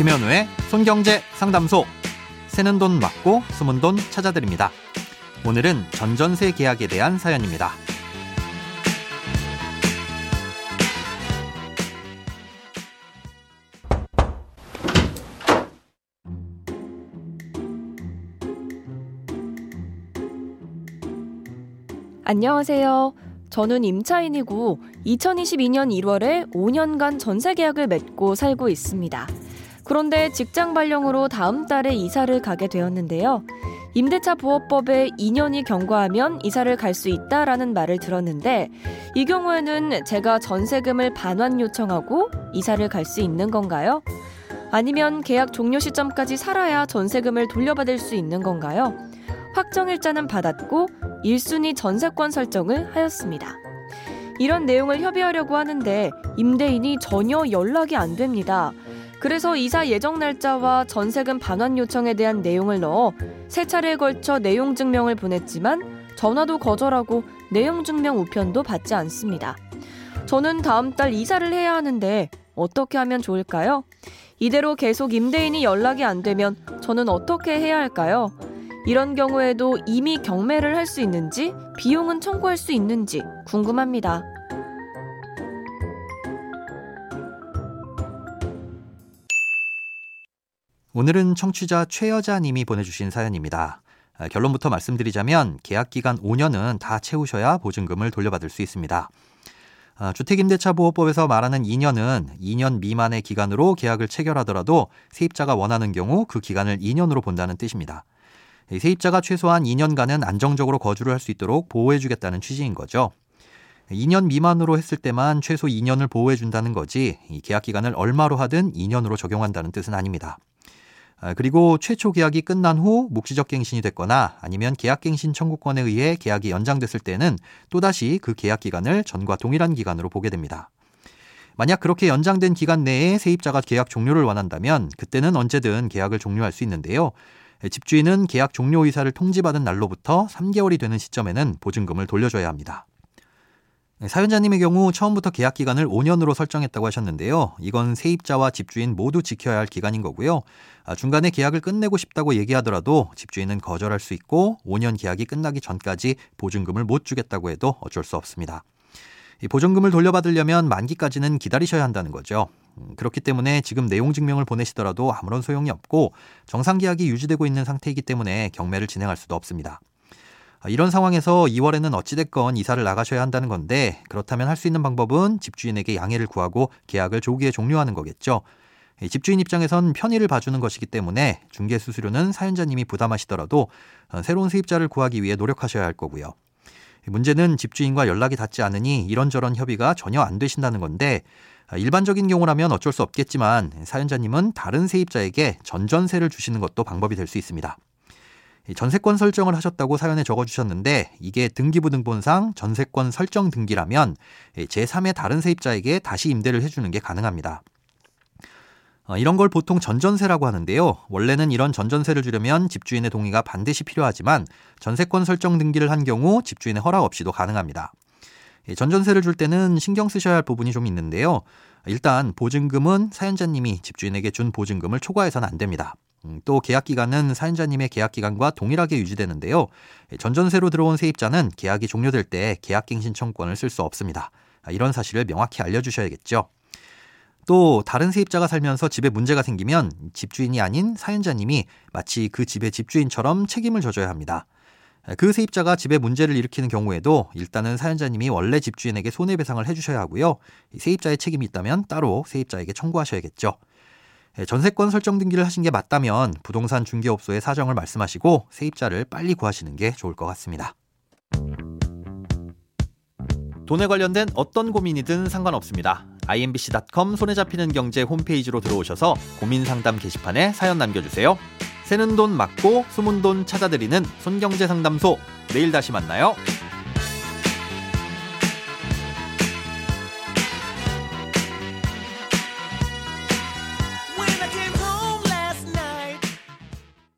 김현우의 손경제 상담소. 새는 돈 맞고 숨은 돈 찾아드립니다. 오늘은 전전세 계약에 대한 사연입니다. 안녕하세요. 저는 임차인이고 2022년 1월에 5년간 전세 계약을 맺고 살고 있습니다. 그런데 직장 발령으로 다음 달에 이사를 가게 되었는데요. 임대차 보호법에 2년이 경과하면 이사를 갈 수 있다라는 말을 들었는데 이 경우에는 제가 전세금을 반환 요청하고 이사를 갈 수 있는 건가요? 아니면 계약 종료 시점까지 살아야 전세금을 돌려받을 수 있는 건가요? 확정일자는 받았고 1순위 전세권 설정을 하였습니다. 이런 내용을 협의하려고 하는데 임대인이 전혀 연락이 안 됩니다. 그래서 이사 예정 날짜와 전세금 반환 요청에 대한 내용을 넣어 세 차례에 걸쳐 내용 증명을 보냈지만 전화도 거절하고 내용 증명 우편도 받지 않습니다. 저는 다음 달 이사를 해야 하는데 어떻게 하면 좋을까요? 이대로 계속 임대인이 연락이 안 되면 저는 어떻게 해야 할까요? 이런 경우에도 이미 경매를 할 수 있는지 비용은 청구할 수 있는지 궁금합니다. 오늘은 청취자 최여자님이 보내주신 사연입니다. 아, 결론부터 말씀드리자면 계약 기간 5년은 다 채우셔야 보증금을 돌려받을 수 있습니다. 아, 주택임대차보호법에서 말하는 2년은 2년 미만의 기간으로 계약을 체결하더라도 세입자가 원하는 경우 그 기간을 2년으로 본다는 뜻입니다. 세입자가 최소한 2년간은 안정적으로 거주를 할 수 있도록 보호해주겠다는 취지인 거죠. 2년 미만으로 했을 때만 최소 2년을 보호해준다는 거지 계약 기간을 얼마로 하든 2년으로 적용한다는 뜻은 아닙니다. 아, 그리고 최초 계약이 끝난 후 묵시적 갱신이 됐거나 아니면 계약갱신 청구권에 의해 계약이 연장됐을 때는 또다시 그 계약 기간을 전과 동일한 기간으로 보게 됩니다. 만약 그렇게 연장된 기간 내에 세입자가 계약 종료를 원한다면 그때는 언제든 계약을 종료할 수 있는데요. 집주인은 계약 종료 의사를 통지받은 날로부터 3개월이 되는 시점에는 보증금을 돌려줘야 합니다. 네, 사연자님의 경우 처음부터 계약 기간을 5년으로 설정했다고 하셨는데요. 이건 세입자와 집주인 모두 지켜야 할 기간인 거고요. 아, 중간에 계약을 끝내고 싶다고 얘기하더라도 집주인은 거절할 수 있고 5년 계약이 끝나기 전까지 보증금을 못 주겠다고 해도 어쩔 수 없습니다. 이 보증금을 돌려받으려면 만기까지는 기다리셔야 한다는 거죠. 음, 그렇기 때문에 지금 내용 증명을 보내시더라도 아무런 소용이 없고 정상 계약이 유지되고 있는 상태이기 때문에 경매를 진행할 수도 없습니다. 아, 이런 상황에서 2월에는 어찌됐건 이사를 나가셔야 한다는 건데 그렇다면 할 수 있는 방법은 집주인에게 양해를 구하고 계약을 조기에 종료하는 거겠죠. 집주인 입장에선 편의를 봐주는 것이기 때문에 중개 수수료는 사연자님이 부담하시더라도 어, 새로운 세입자를 구하기 위해 노력하셔야 할 거고요. 문제는 집주인과 연락이 닿지 않으니 이런저런 협의가 전혀 안 되신다는 건데 아, 일반적인 경우라면 어쩔 수 없겠지만 사연자님은 다른 세입자에게 전전세를 주시는 것도 방법이 될 수 있습니다. 전세권 설정을 하셨다고 사연에 적어주셨는데 이게 등기부등본상 전세권 설정 등기라면 제3의 다른 세입자에게 다시 임대를 해주는 게 가능합니다. 어, 이런 걸 보통 전전세라고 하는데요. 원래는 이런 전전세를 주려면 집주인의 동의가 반드시 필요하지만 전세권 설정 등기를 한 경우 집주인의 허락 없이도 가능합니다. 전전세를 줄 때는 신경 쓰셔야 할 부분이 좀 있는데요. 일단 보증금은 사연자님이 집주인에게 준 보증금을 초과해서는 안 됩니다. 음, 또 계약 기간은 사연자님의 계약 기간과 동일하게 유지되는데요. 전전세로 들어온 세입자는 계약이 종료될 때 계약갱신 청구권을 쓸 수 없습니다. 아, 이런 사실을 명확히 알려주셔야겠죠. 또 다른 세입자가 살면서 집에 문제가 생기면 집주인이 아닌 사연자님이 마치 그 집의 집주인처럼 책임을 져줘야 합니다. 아, 그 세입자가 집에 문제를 일으키는 경우에도 일단은 사연자님이 원래 집주인에게 손해배상을 해주셔야 하고요. 세입자의 책임이 있다면 따로 세입자에게 청구하셔야겠죠. 예, 전세권 설정 등기를 하신 게 맞다면 부동산 중개업소의 사정을 말씀하시고 세입자를 빨리 구하시는 게 좋을 것 같습니다. 돈에 관련된 어떤 고민이든 상관없습니다. imbc.com 손에 잡히는 경제 홈페이지로 들어오셔서 고민 상담 게시판에 사연 남겨주세요. 새는 돈 맞고 숨은 돈 찾아드리는 손경제 상담소. 내일 다시 만나요.